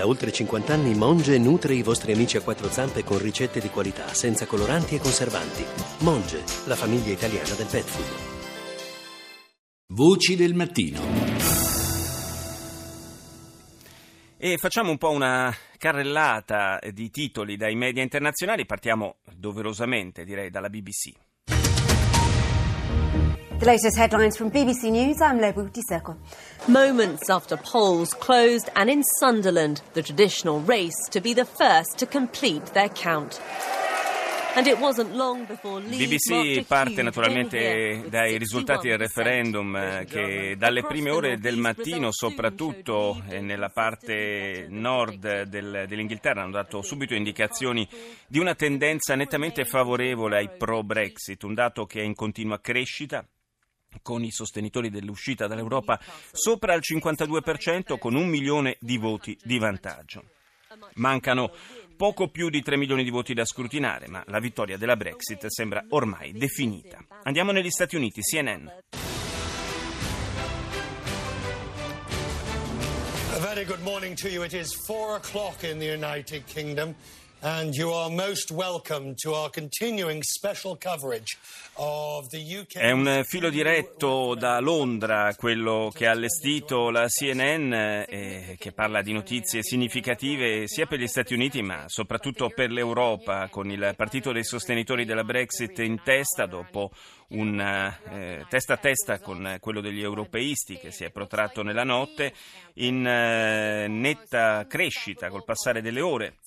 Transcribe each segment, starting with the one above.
Da oltre 50 anni Monge nutre i vostri amici a quattro zampe con ricette di qualità, senza coloranti e conservanti. Monge, la famiglia italiana del pet food. Voci del mattino. E facciamo un po' una carrellata di titoli dai media internazionali. Partiamo doverosamente, direi, dalla BBC. The latest headlines from BBC News. I'm Lebu Diseko. Moments after polls closed, and in Sunderland, the traditional race to be the first to complete their count. And it wasn't long before Leave BBC parte naturalmente dai risultati del referendum che dalle prime ore del mattino, soprattutto eh, nella parte nord del, dell'Inghilterra, hanno dato subito indicazioni di una tendenza nettamente favorevole ai pro-Brexit, un dato che è in continua crescita con i sostenitori dell'uscita dall'Europa sopra il 52% con un milione di voti di vantaggio. Mancano poco più di 3 milioni di voti da scrutinare, ma la vittoria della Brexit sembra ormai definita. Andiamo negli Stati Uniti, CNN. A very good morning to you. It is four o'clock in the United Kingdom. And you are most welcome to our continuing special coverage of the UK. È un filo diretto da Londra, quello che ha allestito la CNN, eh, che parla di notizie significative sia per gli Stati Uniti ma soprattutto per l'Europa, con il partito dei sostenitori della Brexit in testa dopo un eh, testa a testa con quello degli europeisti che si è protratto nella notte in eh, netta crescita col passare delle ore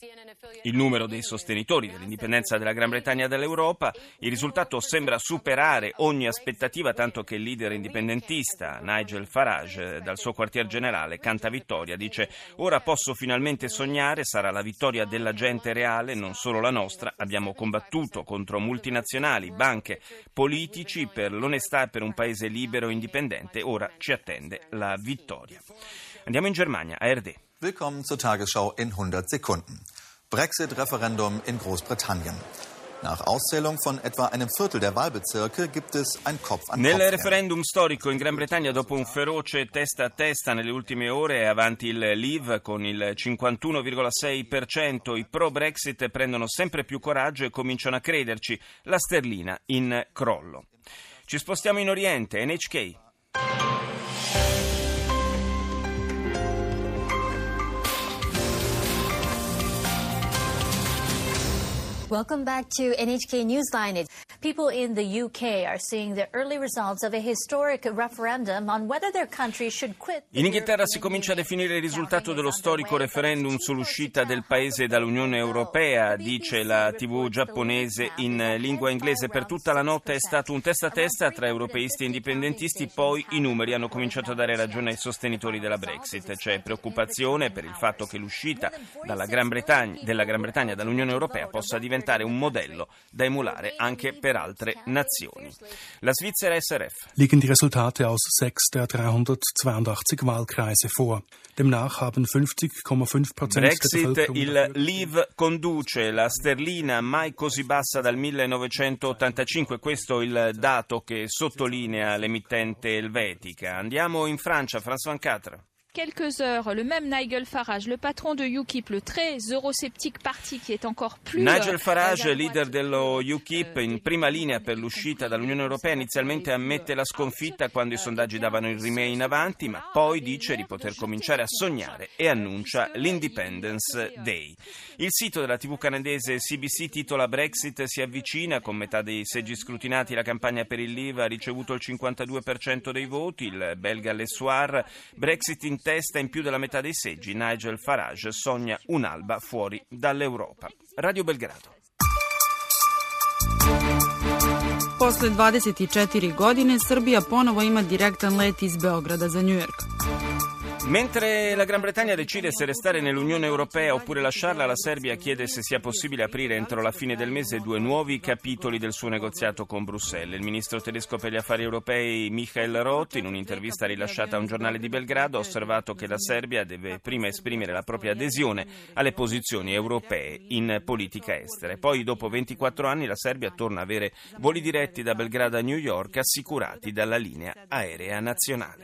il numero dei sostenitori dell'indipendenza della Gran Bretagna dall'Europa. Il risultato sembra superare ogni aspettativa, tanto che il leader indipendentista Nigel Farage, dal suo quartier generale, canta vittoria. Dice: Ora posso finalmente sognare, sarà la vittoria della gente reale, non solo la nostra. Abbiamo combattuto contro multinazionali, banche, politici per l'onestà e per un paese libero e indipendente. Ora ci attende la vittoria. Andiamo in Germania, ARD. Willkommen zur Tagesschau in 100 Sekunden. Brexit-Referendum in Großbritannien. Nach Auszählung von etwa einem Viertel der Wahlbezirke gibt es ein Kopf an Nel Kopf. referendum storico in Gran Bretagna, dopo un feroce testa a testa nelle ultime ore, è avanti il Leave con il 51,6%. I pro-Brexit prendono sempre più coraggio e cominciano a crederci. La sterlina in crollo. Ci spostiamo in Oriente, NHK. Welcome back to NHK Newsline. People in the UK are seeing the early results of a historic referendum on whether their country should quit. In Inghilterra si comincia a definire il risultato dello storico referendum sull'uscita del paese dall'Unione Europea, dice la TV giapponese in lingua inglese. Per tutta la notte è stato un testa a testa tra europeisti e indipendentisti, poi i numeri hanno cominciato a dare ragione ai sostenitori della Brexit. C'è preoccupazione per il fatto che l'uscita della Gran Bretagna, della Gran Bretagna dall'Unione Europea possa diventare un modello da emulare anche per altre nazioni. La Svizzera SRF. liegen die Resultate aus sechs der 382 Wahlkreise vor. Demnach haben 50,5 Prozent Brexit, il Leave conduce la sterlina mai così bassa dal 1985, questo è il dato che sottolinea l'emittente elvetica. Andiamo in Francia, François Catre. Quelques heures, le même Nigel Farage, le patron de UKIP, le très eurosceptique parti qui est encore plus... Nigel euh, Farage, leader dello euh, UKIP, in prima linea per l'uscita dall'Unione Europea, inizialmente ammette la sconfitta quando i sondaggi davano il Remain avanti, ma poi dice di poter cominciare a sognare e annuncia l'Independence Day. Il sito della TV canadese CBC titola Brexit si avvicina, con metà dei seggi scrutinati la campagna per il Leave ha ricevuto il 52% dei voti, il belga Le Soir, Brexit in testa in più della metà dei seggi, Nigel Farage sogna un'alba fuori dall'Europa. Radio Belgrado. Posle 24 godine Srbija ponovo ima direktan let iz Beograda za Njujork. Mentre la Gran Bretagna decide se restare nell'Unione Europea oppure lasciarla, la Serbia chiede se sia possibile aprire entro la fine del mese due nuovi capitoli del suo negoziato con Bruxelles. Il ministro tedesco per gli affari europei Michael Roth, in un'intervista rilasciata a un giornale di Belgrado, ha osservato che la Serbia deve prima esprimere la propria adesione alle posizioni europee in politica estera. Poi, dopo 24 anni, la Serbia torna a avere voli diretti da Belgrado a New York assicurati dalla linea aerea nazionale.